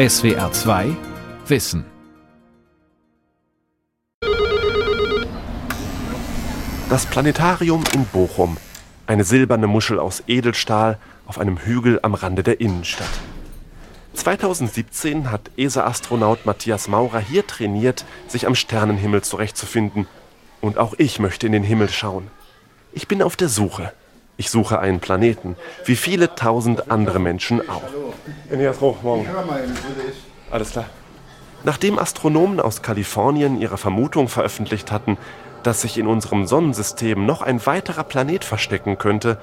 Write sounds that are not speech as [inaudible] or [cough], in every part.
SWR 2 Wissen. Das Planetarium in Bochum. Eine silberne Muschel aus Edelstahl auf einem Hügel am Rande der Innenstadt. 2017 hat ESA-Astronaut Matthias Maurer hier trainiert, sich am Sternenhimmel zurechtzufinden. Und auch ich möchte in den Himmel schauen. Ich bin auf der Suche. Ich suche einen Planeten, wie viele tausend andere Menschen auch. Morgen. Alles klar. Nachdem Astronomen aus Kalifornien ihre Vermutung veröffentlicht hatten, dass sich in unserem Sonnensystem noch ein weiterer Planet verstecken könnte,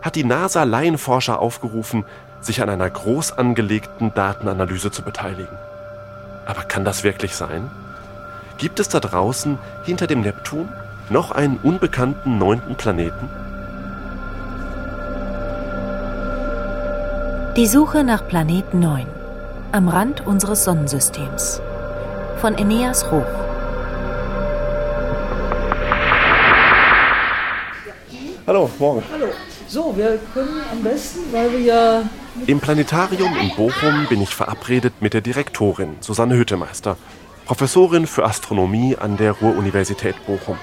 hat die NASA Laienforscher aufgerufen, sich an einer groß angelegten Datenanalyse zu beteiligen. Aber kann das wirklich sein? Gibt es da draußen, hinter dem Neptun, noch einen unbekannten neunten Planeten? Die Suche nach Planet 9 am Rand unseres Sonnensystems von Eneas Roch. Hallo, morgen. Hallo. So, wir können am besten, weil wir ja. Im Planetarium in Bochum bin ich verabredet mit der Direktorin Susanne Hüttemeister, Professorin für Astronomie an der Ruhr-Universität Bochum.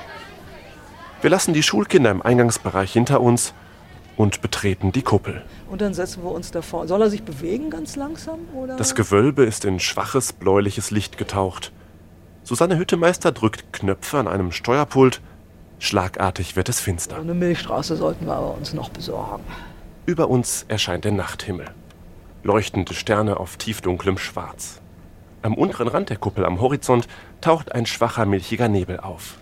Wir lassen die Schulkinder im Eingangsbereich hinter uns und betreten die Kuppel. Und dann setzen wir uns da vor. Soll er sich bewegen ganz langsam? Oder? Das Gewölbe ist in schwaches bläuliches Licht getaucht. Susanne Hüttemeister drückt Knöpfe an einem Steuerpult. Schlagartig wird es finster. Eine Milchstraße sollten wir aber uns noch besorgen. Über uns erscheint der Nachthimmel. Leuchtende Sterne auf tiefdunklem Schwarz. Am unteren Rand der Kuppel am Horizont taucht ein schwacher milchiger Nebel auf.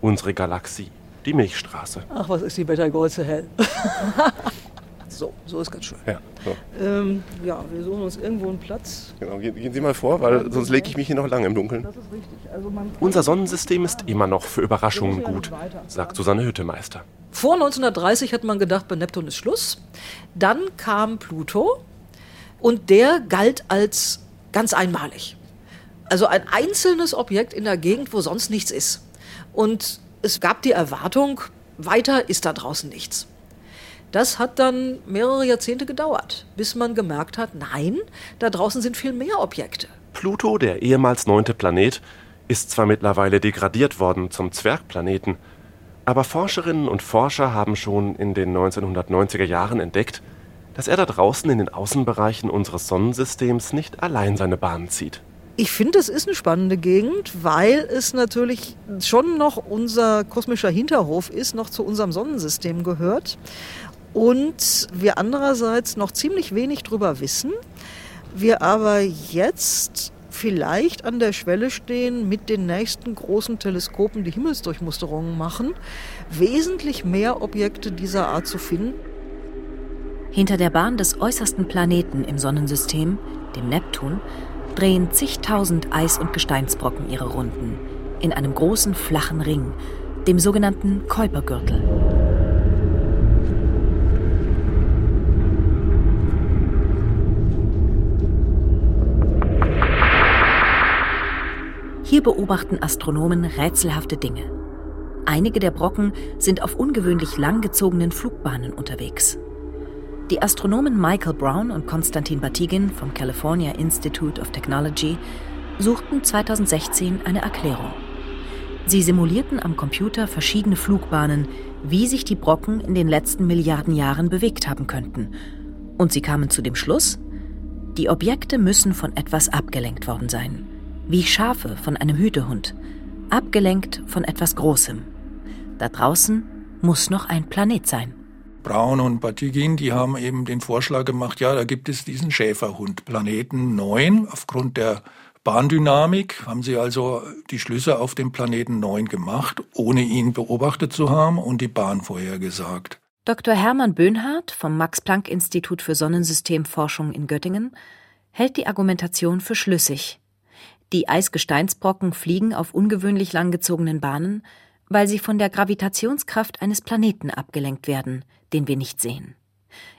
Unsere Galaxie, die Milchstraße. Ach, was ist die Wettergröße hell. [laughs] so, so ist ganz schön. Ja, so. Ähm, ja, wir suchen uns irgendwo einen Platz. Genau, gehen, gehen Sie mal vor, weil sonst lege ich mich hier noch lange im Dunkeln. Das ist richtig. Also Unser Sonnensystem ist immer noch für Überraschungen gut, sagt Susanne Hüttemeister. Vor 1930 hat man gedacht, bei Neptun ist Schluss. Dann kam Pluto und der galt als ganz einmalig. Also ein einzelnes Objekt in der Gegend, wo sonst nichts ist. Und es gab die Erwartung, weiter ist da draußen nichts. Das hat dann mehrere Jahrzehnte gedauert, bis man gemerkt hat, nein, da draußen sind viel mehr Objekte. Pluto, der ehemals neunte Planet, ist zwar mittlerweile degradiert worden zum Zwergplaneten, aber Forscherinnen und Forscher haben schon in den 1990er Jahren entdeckt, dass er da draußen in den Außenbereichen unseres Sonnensystems nicht allein seine Bahn zieht. Ich finde, es ist eine spannende Gegend, weil es natürlich schon noch unser kosmischer Hinterhof ist, noch zu unserem Sonnensystem gehört. Und wir andererseits noch ziemlich wenig drüber wissen. Wir aber jetzt vielleicht an der Schwelle stehen, mit den nächsten großen Teleskopen, die Himmelsdurchmusterungen machen, wesentlich mehr Objekte dieser Art zu finden. Hinter der Bahn des äußersten Planeten im Sonnensystem, dem Neptun, drehen zigtausend Eis- und Gesteinsbrocken ihre Runden in einem großen flachen Ring, dem sogenannten Kuipergürtel. Hier beobachten Astronomen rätselhafte Dinge. Einige der Brocken sind auf ungewöhnlich langgezogenen Flugbahnen unterwegs. Die Astronomen Michael Brown und Konstantin Batygin vom California Institute of Technology suchten 2016 eine Erklärung. Sie simulierten am Computer verschiedene Flugbahnen, wie sich die Brocken in den letzten Milliarden Jahren bewegt haben könnten. Und sie kamen zu dem Schluss, die Objekte müssen von etwas abgelenkt worden sein. Wie Schafe von einem Hütehund. Abgelenkt von etwas Großem. Da draußen muss noch ein Planet sein. Braun und Batygin, die haben eben den Vorschlag gemacht, ja, da gibt es diesen Schäferhund, Planeten 9. Aufgrund der Bahndynamik haben sie also die Schlüsse auf den Planeten 9 gemacht, ohne ihn beobachtet zu haben und die Bahn vorhergesagt. Dr. Hermann Böhnhardt vom Max-Planck-Institut für Sonnensystemforschung in Göttingen hält die Argumentation für schlüssig. Die Eisgesteinsbrocken fliegen auf ungewöhnlich langgezogenen Bahnen, weil sie von der Gravitationskraft eines Planeten abgelenkt werden, den wir nicht sehen.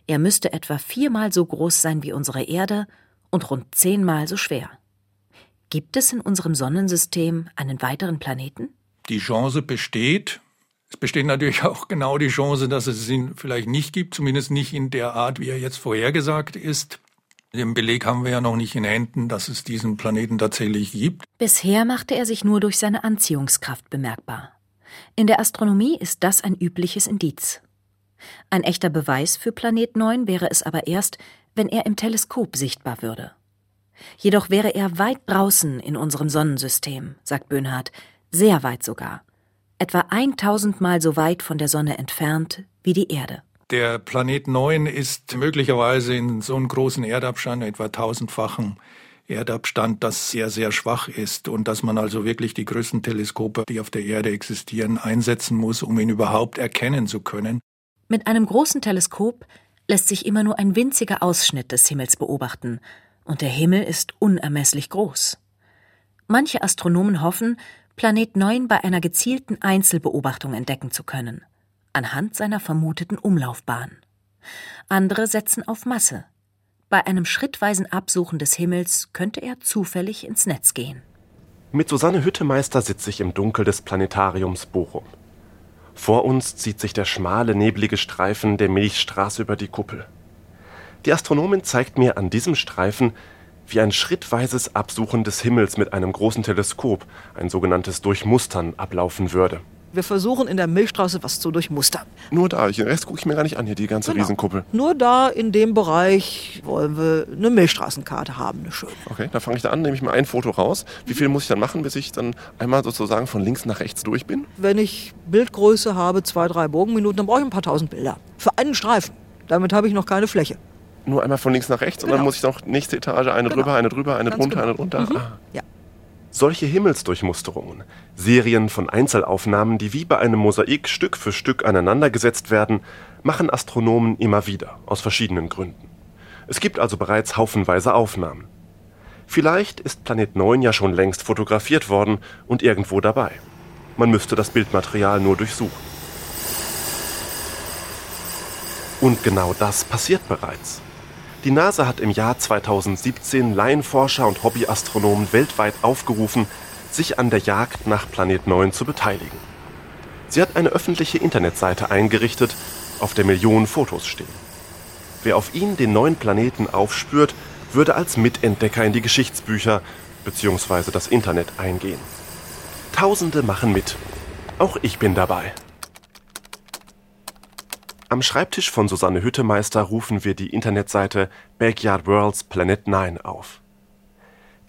Er müsste etwa viermal so groß sein wie unsere Erde und rund zehnmal so schwer. Gibt es in unserem Sonnensystem einen weiteren Planeten? Die Chance besteht. Es besteht natürlich auch genau die Chance, dass es ihn vielleicht nicht gibt, zumindest nicht in der Art, wie er jetzt vorhergesagt ist. Den Beleg haben wir ja noch nicht in Händen, dass es diesen Planeten tatsächlich gibt. Bisher machte er sich nur durch seine Anziehungskraft bemerkbar. In der Astronomie ist das ein übliches Indiz. Ein echter Beweis für Planet 9 wäre es aber erst, wenn er im Teleskop sichtbar würde. Jedoch wäre er weit draußen in unserem Sonnensystem, sagt Böhnhardt, sehr weit sogar. Etwa 1000 Mal so weit von der Sonne entfernt wie die Erde. Der Planet 9 ist möglicherweise in so einem großen Erdabstand, etwa tausendfachen Erdabstand, das sehr, sehr schwach ist und dass man also wirklich die größten Teleskope, die auf der Erde existieren, einsetzen muss, um ihn überhaupt erkennen zu können. Mit einem großen Teleskop lässt sich immer nur ein winziger Ausschnitt des Himmels beobachten, und der Himmel ist unermesslich groß. Manche Astronomen hoffen, Planet 9 bei einer gezielten Einzelbeobachtung entdecken zu können anhand seiner vermuteten Umlaufbahn. Andere setzen auf Masse. Bei einem schrittweisen Absuchen des Himmels könnte er zufällig ins Netz gehen. Mit Susanne Hüttemeister sitze ich im Dunkel des Planetariums Bochum. Vor uns zieht sich der schmale, neblige Streifen der Milchstraße über die Kuppel. Die Astronomin zeigt mir an diesem Streifen, wie ein schrittweises Absuchen des Himmels mit einem großen Teleskop, ein sogenanntes Durchmustern, ablaufen würde. Wir versuchen in der Milchstraße was zu durchmustern. Nur da, den Rest gucke ich mir gar nicht an, hier die ganze Genau. Riesenkuppel. Nur da in dem Bereich wollen wir eine Milchstraßenkarte haben, eine schöne. Okay, da fange ich da an, nehme ich mal ein Foto raus. Wie viel muss ich dann machen, bis ich dann einmal sozusagen von links nach rechts durch bin? Wenn ich Bildgröße habe, zwei, drei Bogenminuten, dann brauche ich ein paar tausend Bilder. Für einen Streifen. Damit habe ich noch keine Fläche. Nur einmal von links nach rechts und dann Genau. muss ich noch nächste Etage, eine Genau. drüber, eine drüber, eine Ganz drunter, genau. eine drunter. Ah. Ja. Solche Himmelsdurchmusterungen, Serien von Einzelaufnahmen, die wie bei einem Mosaik Stück für Stück aneinandergesetzt werden, machen Astronomen immer wieder, aus verschiedenen Gründen. Es gibt also bereits haufenweise Aufnahmen. Vielleicht ist Planet 9 ja schon längst fotografiert worden und irgendwo dabei. Man müsste das Bildmaterial nur durchsuchen. Und genau das passiert bereits. Die NASA hat im Jahr 2017 Laienforscher und Hobbyastronomen weltweit aufgerufen, sich an der Jagd nach Planet 9 zu beteiligen. Sie hat eine öffentliche Internetseite eingerichtet, auf der Millionen Fotos stehen. Wer auf ihn den neuen Planeten aufspürt, würde als Mitentdecker in die Geschichtsbücher bzw. das Internet eingehen. Tausende machen mit. Auch ich bin dabei. Am Schreibtisch von Susanne Hüttemeister rufen wir die Internetseite Backyard Worlds Planet 9 auf.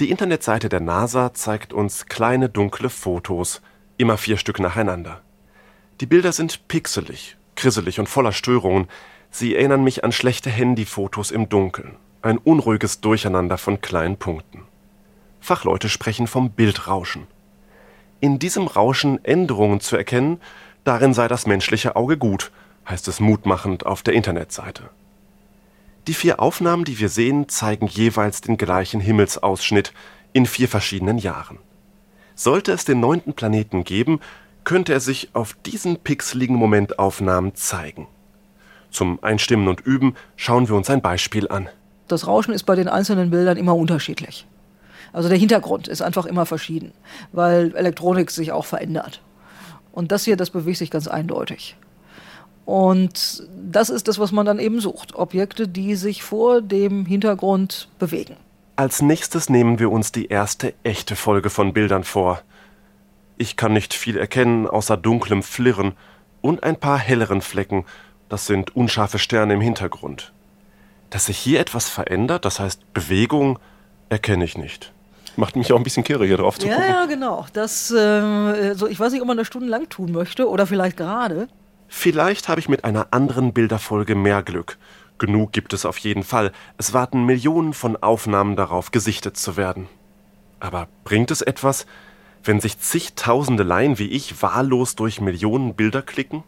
Die Internetseite der NASA zeigt uns kleine dunkle Fotos, immer vier Stück nacheinander. Die Bilder sind pixelig, krisselig und voller Störungen. Sie erinnern mich an schlechte Handyfotos im Dunkeln. Ein unruhiges Durcheinander von kleinen Punkten. Fachleute sprechen vom Bildrauschen. In diesem Rauschen Änderungen zu erkennen, darin sei das menschliche Auge gut, heißt es mutmachend auf der Internetseite. Die vier Aufnahmen, die wir sehen, zeigen jeweils den gleichen Himmelsausschnitt in vier verschiedenen Jahren. Sollte es den neunten Planeten geben, könnte er sich auf diesen pixeligen Momentaufnahmen zeigen. Zum Einstimmen und Üben schauen wir uns ein Beispiel an. Das Rauschen ist bei den einzelnen Bildern immer unterschiedlich. Also der Hintergrund ist einfach immer verschieden, weil Elektronik sich auch verändert. Und das hier, das bewegt sich ganz eindeutig. Und das ist das, was man dann eben sucht. Objekte, die sich vor dem Hintergrund bewegen. Als nächstes nehmen wir uns die erste echte Folge von Bildern vor. Ich kann nicht viel erkennen außer dunklem Flirren und ein paar helleren Flecken, das sind unscharfe Sterne im Hintergrund. Dass sich hier etwas verändert, das heißt Bewegung, erkenne ich nicht. Macht mich auch ein bisschen kirre, hier drauf zu Ja, gucken. ja, genau. Das, äh, so, ich weiß nicht, ob man das stundenlang tun möchte oder vielleicht gerade. Vielleicht habe ich mit einer anderen Bilderfolge mehr Glück. Genug gibt es auf jeden Fall. Es warten Millionen von Aufnahmen darauf, gesichtet zu werden. Aber bringt es etwas, wenn sich zigtausende Laien wie ich wahllos durch Millionen Bilder klicken?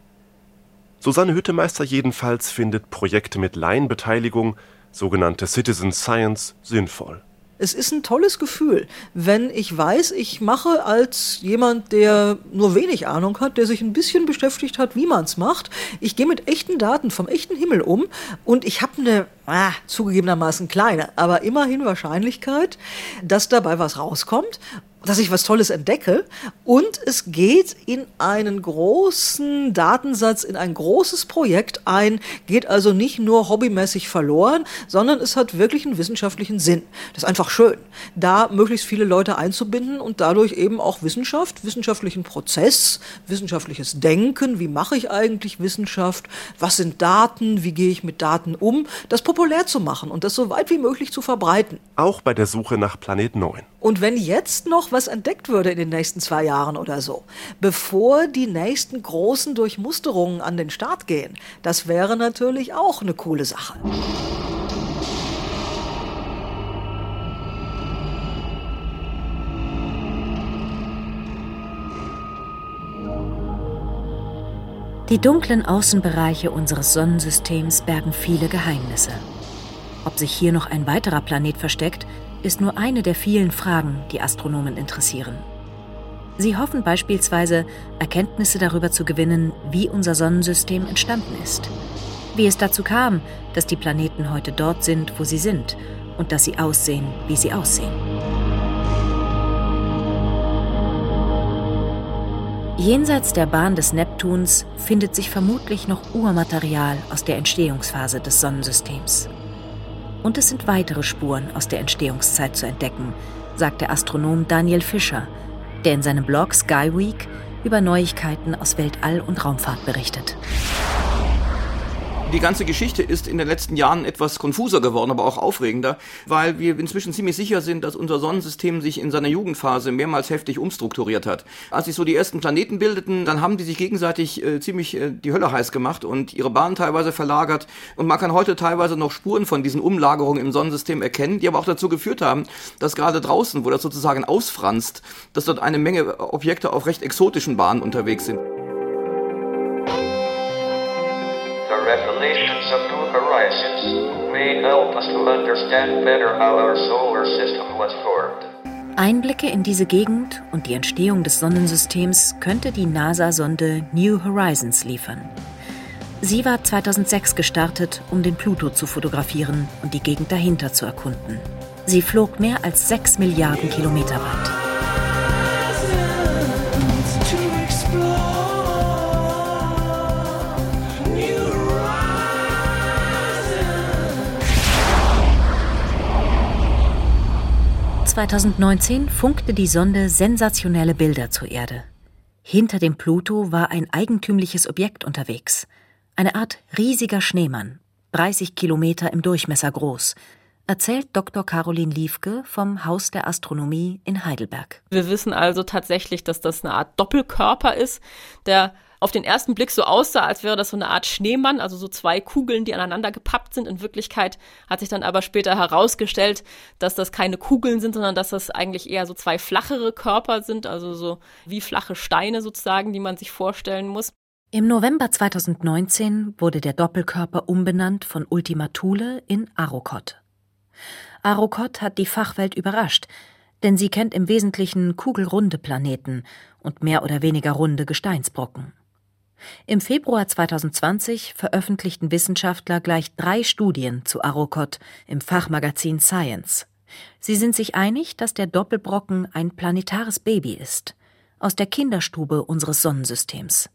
Susanne Hüttemeister jedenfalls findet Projekte mit Laienbeteiligung, sogenannte Citizen Science, sinnvoll. Es ist ein tolles Gefühl, wenn ich weiß, ich mache als jemand, der nur wenig Ahnung hat, der sich ein bisschen beschäftigt hat, wie man es macht. Ich gehe mit echten Daten vom echten Himmel um und ich habe eine, ah, zugegebenermaßen kleine, aber immerhin Wahrscheinlichkeit, dass dabei was rauskommt dass ich was Tolles entdecke. Und es geht in einen großen Datensatz, in ein großes Projekt ein, geht also nicht nur hobbymäßig verloren, sondern es hat wirklich einen wissenschaftlichen Sinn. Das ist einfach schön, da möglichst viele Leute einzubinden und dadurch eben auch Wissenschaft, wissenschaftlichen Prozess, wissenschaftliches Denken, wie mache ich eigentlich Wissenschaft, was sind Daten, wie gehe ich mit Daten um, das populär zu machen und das so weit wie möglich zu verbreiten. Auch bei der Suche nach Planet 9. Und wenn jetzt noch was entdeckt würde in den nächsten zwei Jahren oder so, bevor die nächsten großen Durchmusterungen an den Start gehen, das wäre natürlich auch eine coole Sache. Die dunklen Außenbereiche unseres Sonnensystems bergen viele Geheimnisse. Ob sich hier noch ein weiterer Planet versteckt, ist nur eine der vielen Fragen, die Astronomen interessieren. Sie hoffen beispielsweise, Erkenntnisse darüber zu gewinnen, wie unser Sonnensystem entstanden ist. Wie es dazu kam, dass die Planeten heute dort sind, wo sie sind und dass sie aussehen, wie sie aussehen. Jenseits der Bahn des Neptuns findet sich vermutlich noch Urmaterial aus der Entstehungsphase des Sonnensystems. Und es sind weitere Spuren aus der Entstehungszeit zu entdecken, sagt der Astronom Daniel Fischer, der in seinem Blog Sky Week über Neuigkeiten aus Weltall und Raumfahrt berichtet. Die ganze Geschichte ist in den letzten Jahren etwas konfuser geworden, aber auch aufregender, weil wir inzwischen ziemlich sicher sind, dass unser Sonnensystem sich in seiner Jugendphase mehrmals heftig umstrukturiert hat. Als sich so die ersten Planeten bildeten, dann haben die sich gegenseitig äh, ziemlich äh, die Hölle heiß gemacht und ihre Bahn teilweise verlagert. Und man kann heute teilweise noch Spuren von diesen Umlagerungen im Sonnensystem erkennen, die aber auch dazu geführt haben, dass gerade draußen, wo das sozusagen ausfranst, dass dort eine Menge Objekte auf recht exotischen Bahnen unterwegs sind. Revelations of new horizons may help us to understand better how our solar system was formed. Einblicke in diese Gegend und die Entstehung des Sonnensystems könnte die NASA-Sonde New Horizons liefern. Sie war 2006 gestartet, um den Pluto zu fotografieren und die Gegend dahinter zu erkunden. Sie flog mehr als 6 Milliarden Kilometer weit. 2019 funkte die Sonde sensationelle Bilder zur Erde. Hinter dem Pluto war ein eigentümliches Objekt unterwegs. Eine Art riesiger Schneemann, 30 Kilometer im Durchmesser groß, erzählt Dr. Caroline Liefke vom Haus der Astronomie in Heidelberg. Wir wissen also tatsächlich, dass das eine Art Doppelkörper ist, der auf den ersten Blick so aussah, als wäre das so eine Art Schneemann, also so zwei Kugeln, die aneinander gepappt sind. In Wirklichkeit hat sich dann aber später herausgestellt, dass das keine Kugeln sind, sondern dass das eigentlich eher so zwei flachere Körper sind, also so wie flache Steine sozusagen, die man sich vorstellen muss. Im November 2019 wurde der Doppelkörper umbenannt von Ultima Thule in Arrokoth. Arrokoth hat die Fachwelt überrascht, denn sie kennt im Wesentlichen kugelrunde Planeten und mehr oder weniger runde Gesteinsbrocken. Im Februar 2020 veröffentlichten Wissenschaftler gleich drei Studien zu Arrokoth im Fachmagazin Science. Sie sind sich einig, dass der Doppelbrocken ein planetares Baby ist, aus der Kinderstube unseres Sonnensystems.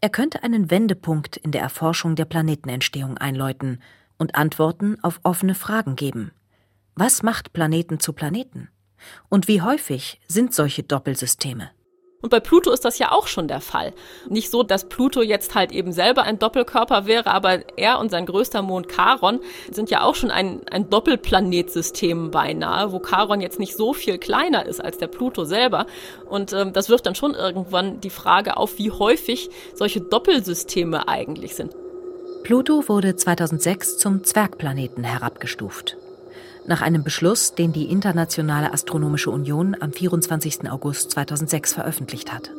Er könnte einen Wendepunkt in der Erforschung der Planetenentstehung einläuten und Antworten auf offene Fragen geben. Was macht Planeten zu Planeten? Und wie häufig sind solche Doppelsysteme? Und bei Pluto ist das ja auch schon der Fall. Nicht so, dass Pluto jetzt halt eben selber ein Doppelkörper wäre, aber er und sein größter Mond Charon sind ja auch schon ein, ein Doppelplanetsystem beinahe, wo Charon jetzt nicht so viel kleiner ist als der Pluto selber. Und ähm, das wirft dann schon irgendwann die Frage auf, wie häufig solche Doppelsysteme eigentlich sind. Pluto wurde 2006 zum Zwergplaneten herabgestuft nach einem Beschluss, den die Internationale Astronomische Union am 24. August 2006 veröffentlicht hat.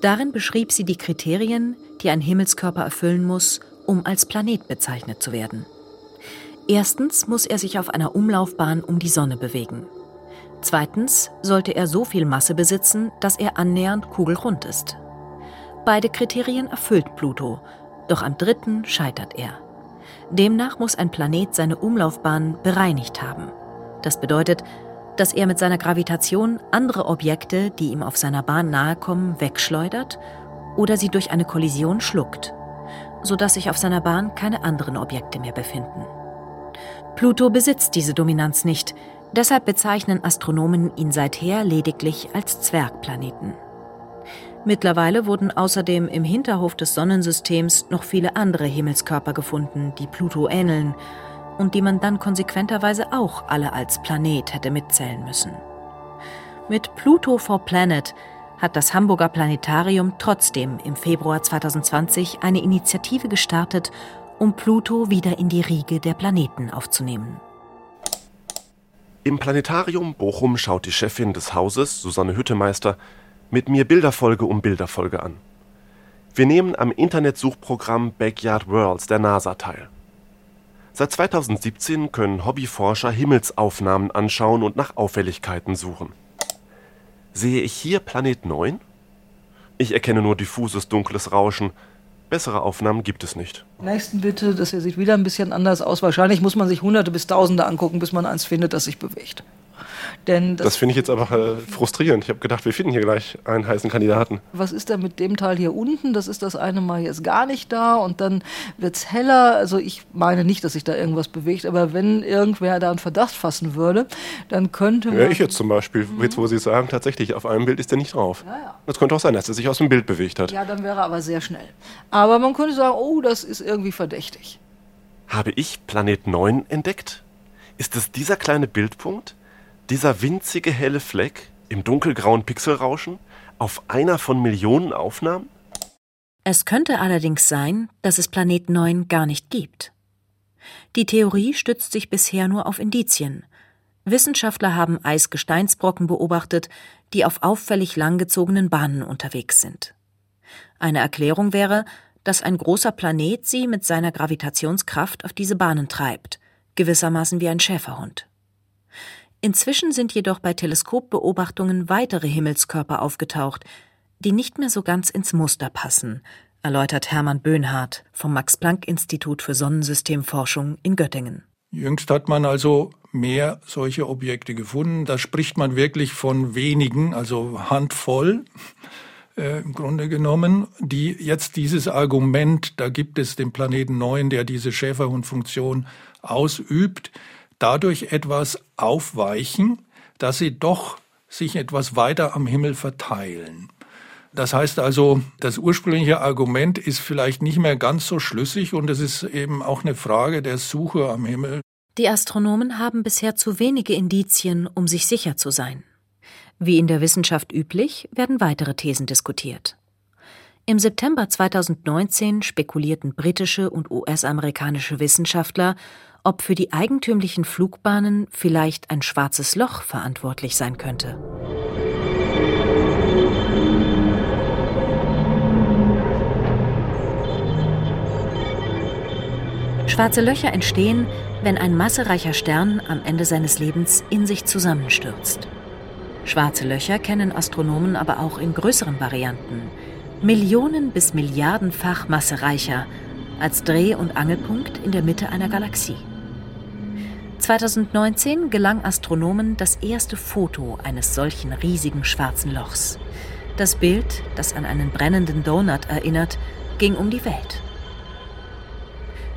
Darin beschrieb sie die Kriterien, die ein Himmelskörper erfüllen muss, um als Planet bezeichnet zu werden. Erstens muss er sich auf einer Umlaufbahn um die Sonne bewegen. Zweitens sollte er so viel Masse besitzen, dass er annähernd kugelrund ist. Beide Kriterien erfüllt Pluto, doch am dritten scheitert er. Demnach muss ein Planet seine Umlaufbahn bereinigt haben. Das bedeutet, dass er mit seiner Gravitation andere Objekte, die ihm auf seiner Bahn nahe kommen, wegschleudert oder sie durch eine Kollision schluckt, sodass sich auf seiner Bahn keine anderen Objekte mehr befinden. Pluto besitzt diese Dominanz nicht, deshalb bezeichnen Astronomen ihn seither lediglich als Zwergplaneten. Mittlerweile wurden außerdem im Hinterhof des Sonnensystems noch viele andere Himmelskörper gefunden, die Pluto ähneln und die man dann konsequenterweise auch alle als Planet hätte mitzählen müssen. Mit Pluto for Planet hat das Hamburger Planetarium trotzdem im Februar 2020 eine Initiative gestartet, um Pluto wieder in die Riege der Planeten aufzunehmen. Im Planetarium Bochum schaut die Chefin des Hauses, Susanne Hüttemeister, mit mir Bilderfolge um Bilderfolge an. Wir nehmen am Internetsuchprogramm Backyard Worlds der NASA teil. Seit 2017 können Hobbyforscher Himmelsaufnahmen anschauen und nach Auffälligkeiten suchen. Sehe ich hier Planet 9? Ich erkenne nur diffuses dunkles Rauschen. Bessere Aufnahmen gibt es nicht. Nächsten bitte, das hier sieht wieder ein bisschen anders aus. Wahrscheinlich muss man sich Hunderte bis Tausende angucken, bis man eins findet, das sich bewegt. Denn das, das finde ich jetzt aber äh, frustrierend. Ich habe gedacht, wir finden hier gleich einen heißen Kandidaten. Was ist denn mit dem Teil hier unten? Das ist das eine Mal jetzt gar nicht da und dann wird es heller. Also ich meine nicht, dass sich da irgendwas bewegt, aber wenn irgendwer da einen Verdacht fassen würde, dann könnte man... Ja, ich jetzt zum Beispiel, mhm. jetzt wo Sie sagen, tatsächlich, auf einem Bild ist der nicht drauf. Ja, ja. Das könnte auch sein, dass er sich aus dem Bild bewegt hat. Ja, dann wäre er aber sehr schnell. Aber man könnte sagen, oh, das ist irgendwie verdächtig. Habe ich Planet 9 entdeckt? Ist es dieser kleine Bildpunkt? Dieser winzige helle Fleck im dunkelgrauen Pixelrauschen auf einer von Millionen Aufnahmen? Es könnte allerdings sein, dass es Planet 9 gar nicht gibt. Die Theorie stützt sich bisher nur auf Indizien. Wissenschaftler haben Eisgesteinsbrocken beobachtet, die auf auffällig langgezogenen Bahnen unterwegs sind. Eine Erklärung wäre, dass ein großer Planet sie mit seiner Gravitationskraft auf diese Bahnen treibt, gewissermaßen wie ein Schäferhund. Inzwischen sind jedoch bei Teleskopbeobachtungen weitere Himmelskörper aufgetaucht, die nicht mehr so ganz ins Muster passen, erläutert Hermann Böhnhardt vom Max-Planck-Institut für Sonnensystemforschung in Göttingen. Jüngst hat man also mehr solche Objekte gefunden. Da spricht man wirklich von wenigen, also handvoll äh, im Grunde genommen, die jetzt dieses Argument, da gibt es den Planeten 9, der diese Schäferhundfunktion ausübt, dadurch etwas aufweichen, dass sie doch sich etwas weiter am Himmel verteilen. Das heißt also, das ursprüngliche Argument ist vielleicht nicht mehr ganz so schlüssig und es ist eben auch eine Frage der Suche am Himmel. Die Astronomen haben bisher zu wenige Indizien, um sich sicher zu sein. Wie in der Wissenschaft üblich, werden weitere Thesen diskutiert. Im September 2019 spekulierten britische und US-amerikanische Wissenschaftler, ob für die eigentümlichen Flugbahnen vielleicht ein schwarzes Loch verantwortlich sein könnte. Schwarze Löcher entstehen, wenn ein massereicher Stern am Ende seines Lebens in sich zusammenstürzt. Schwarze Löcher kennen Astronomen aber auch in größeren Varianten, Millionen bis Milliardenfach massereicher als Dreh- und Angelpunkt in der Mitte einer Galaxie. 2019 gelang Astronomen das erste Foto eines solchen riesigen schwarzen Lochs. Das Bild, das an einen brennenden Donut erinnert, ging um die Welt.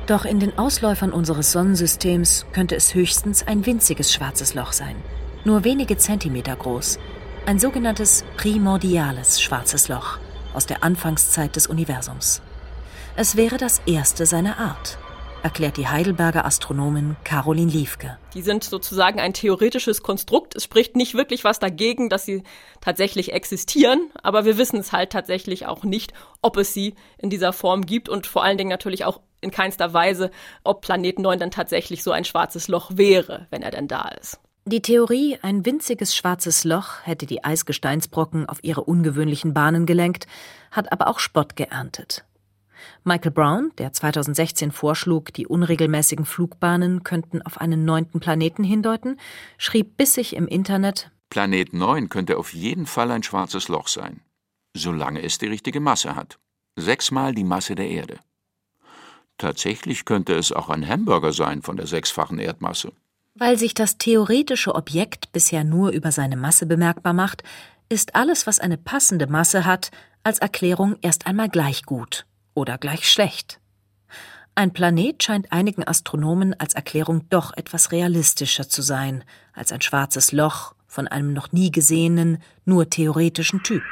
Doch in den Ausläufern unseres Sonnensystems könnte es höchstens ein winziges schwarzes Loch sein, nur wenige Zentimeter groß, ein sogenanntes primordiales schwarzes Loch aus der Anfangszeit des Universums. Es wäre das erste seiner Art erklärt die Heidelberger Astronomin Caroline Liefke. Die sind sozusagen ein theoretisches Konstrukt. Es spricht nicht wirklich was dagegen, dass sie tatsächlich existieren, aber wir wissen es halt tatsächlich auch nicht, ob es sie in dieser Form gibt und vor allen Dingen natürlich auch in keinster Weise, ob Planet 9 dann tatsächlich so ein schwarzes Loch wäre, wenn er denn da ist. Die Theorie, ein winziges schwarzes Loch hätte die Eisgesteinsbrocken auf ihre ungewöhnlichen Bahnen gelenkt, hat aber auch Spott geerntet. Michael Brown, der 2016 vorschlug, die unregelmäßigen Flugbahnen könnten auf einen neunten Planeten hindeuten, schrieb bissig im Internet Planet 9 könnte auf jeden Fall ein schwarzes Loch sein, solange es die richtige Masse hat. Sechsmal die Masse der Erde. Tatsächlich könnte es auch ein Hamburger sein von der sechsfachen Erdmasse. Weil sich das theoretische Objekt bisher nur über seine Masse bemerkbar macht, ist alles, was eine passende Masse hat, als Erklärung erst einmal gleich gut oder gleich schlecht. Ein Planet scheint einigen Astronomen als Erklärung doch etwas realistischer zu sein als ein schwarzes Loch von einem noch nie gesehenen, nur theoretischen Typ.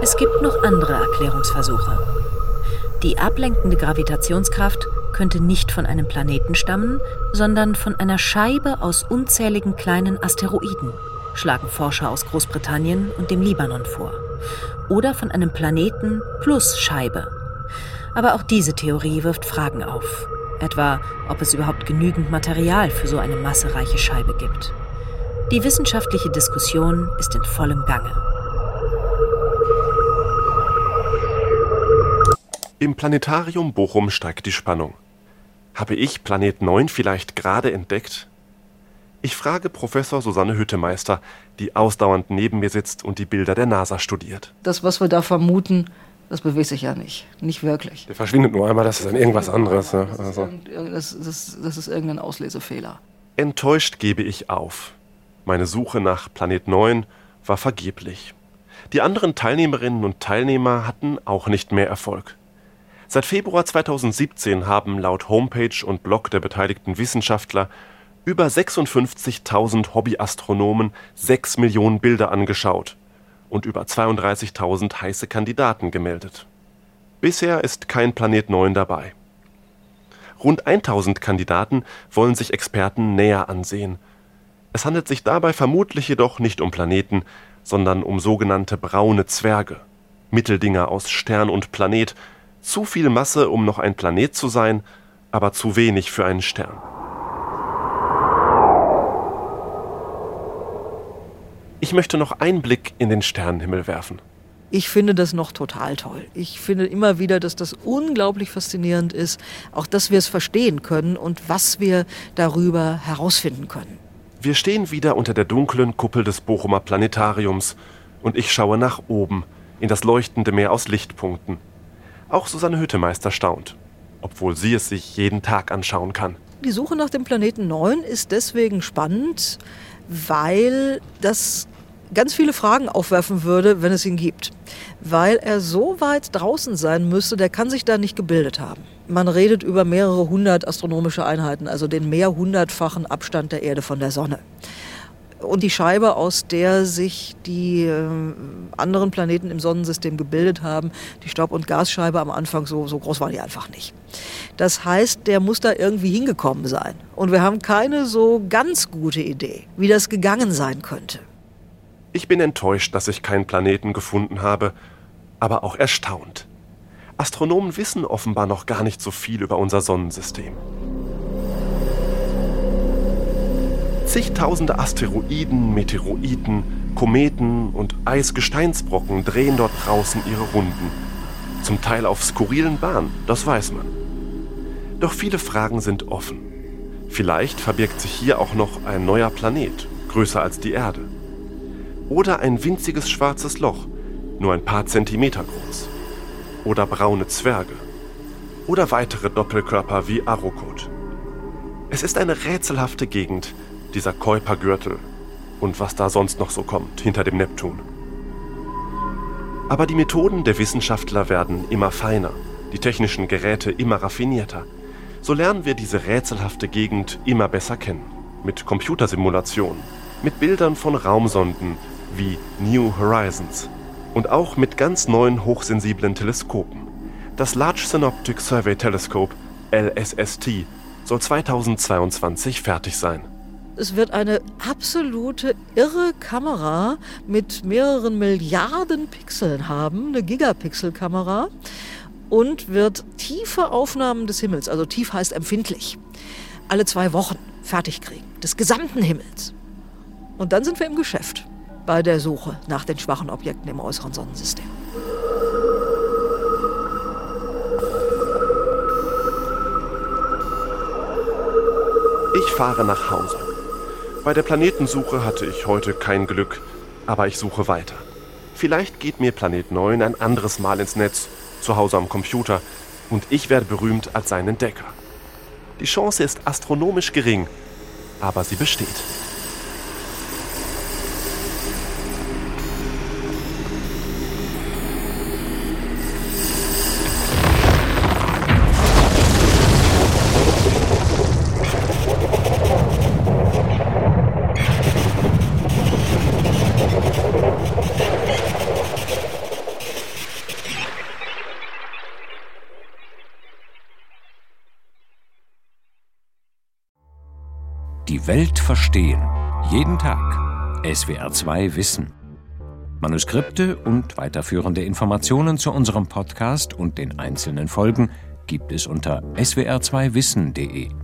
Es gibt noch andere Erklärungsversuche. Die ablenkende Gravitationskraft könnte nicht von einem Planeten stammen, sondern von einer Scheibe aus unzähligen kleinen Asteroiden, schlagen Forscher aus Großbritannien und dem Libanon vor. Oder von einem Planeten plus Scheibe. Aber auch diese Theorie wirft Fragen auf. Etwa, ob es überhaupt genügend Material für so eine massereiche Scheibe gibt. Die wissenschaftliche Diskussion ist in vollem Gange. Im Planetarium Bochum steigt die Spannung. Habe ich Planet 9 vielleicht gerade entdeckt? Ich frage Professor Susanne Hüttemeister, die ausdauernd neben mir sitzt und die Bilder der NASA studiert. Das, was wir da vermuten, das bewegt sich ja nicht. Nicht wirklich. Der verschwindet nur einmal, das ist dann irgendwas anderes. Ne? Das, also. ist, das, das, das ist irgendein Auslesefehler. Enttäuscht gebe ich auf. Meine Suche nach Planet 9 war vergeblich. Die anderen Teilnehmerinnen und Teilnehmer hatten auch nicht mehr Erfolg. Seit Februar 2017 haben laut Homepage und Blog der beteiligten Wissenschaftler über 56.000 Hobbyastronomen 6 Millionen Bilder angeschaut und über 32.000 heiße Kandidaten gemeldet. Bisher ist kein Planet 9 dabei. Rund 1000 Kandidaten wollen sich Experten näher ansehen. Es handelt sich dabei vermutlich jedoch nicht um Planeten, sondern um sogenannte braune Zwerge, Mitteldinger aus Stern und Planet, zu viel Masse, um noch ein Planet zu sein, aber zu wenig für einen Stern. Ich möchte noch einen Blick in den Sternenhimmel werfen. Ich finde das noch total toll. Ich finde immer wieder, dass das unglaublich faszinierend ist, auch dass wir es verstehen können und was wir darüber herausfinden können. Wir stehen wieder unter der dunklen Kuppel des Bochumer Planetariums und ich schaue nach oben in das leuchtende Meer aus Lichtpunkten. Auch Susanne Hüttemeister staunt, obwohl sie es sich jeden Tag anschauen kann. Die Suche nach dem Planeten 9 ist deswegen spannend, weil das ganz viele Fragen aufwerfen würde, wenn es ihn gibt. Weil er so weit draußen sein müsste, der kann sich da nicht gebildet haben. Man redet über mehrere hundert astronomische Einheiten, also den mehrhundertfachen Abstand der Erde von der Sonne und die Scheibe, aus der sich die äh, anderen Planeten im Sonnensystem gebildet haben, die Staub- und Gasscheibe am Anfang, so, so groß war die einfach nicht. Das heißt, der muss da irgendwie hingekommen sein. Und wir haben keine so ganz gute Idee, wie das gegangen sein könnte. Ich bin enttäuscht, dass ich keinen Planeten gefunden habe, aber auch erstaunt. Astronomen wissen offenbar noch gar nicht so viel über unser Sonnensystem. Zigtausende Asteroiden, Meteoroiden, Kometen und Eisgesteinsbrocken drehen dort draußen ihre Runden. Zum Teil auf skurrilen Bahnen, das weiß man. Doch viele Fragen sind offen. Vielleicht verbirgt sich hier auch noch ein neuer Planet, größer als die Erde. Oder ein winziges schwarzes Loch, nur ein paar Zentimeter groß. Oder braune Zwerge. Oder weitere Doppelkörper wie Arrokot. Es ist eine rätselhafte Gegend, dieser Kuipergürtel und was da sonst noch so kommt hinter dem Neptun. Aber die Methoden der Wissenschaftler werden immer feiner, die technischen Geräte immer raffinierter. So lernen wir diese rätselhafte Gegend immer besser kennen. Mit Computersimulationen, mit Bildern von Raumsonden wie New Horizons und auch mit ganz neuen hochsensiblen Teleskopen. Das Large Synoptic Survey Telescope, LSST, soll 2022 fertig sein. Es wird eine absolute irre Kamera mit mehreren Milliarden Pixeln haben, eine Gigapixel-Kamera und wird tiefe Aufnahmen des Himmels, also tief heißt empfindlich, alle zwei Wochen fertig kriegen, des gesamten Himmels. Und dann sind wir im Geschäft bei der Suche nach den schwachen Objekten im äußeren Sonnensystem. Ich fahre nach Hause Bei der Planetensuche hatte ich heute kein Glück, aber ich suche weiter. Vielleicht geht mir Planet 9 ein anderes Mal ins Netz, zu Hause am Computer, und ich werde berühmt als sein Entdecker. Die Chance ist astronomisch gering, aber sie besteht. Verstehen. Jeden Tag. SWR2 Wissen. Manuskripte und weiterführende Informationen zu unserem Podcast und den einzelnen Folgen gibt es unter swr2wissen.de.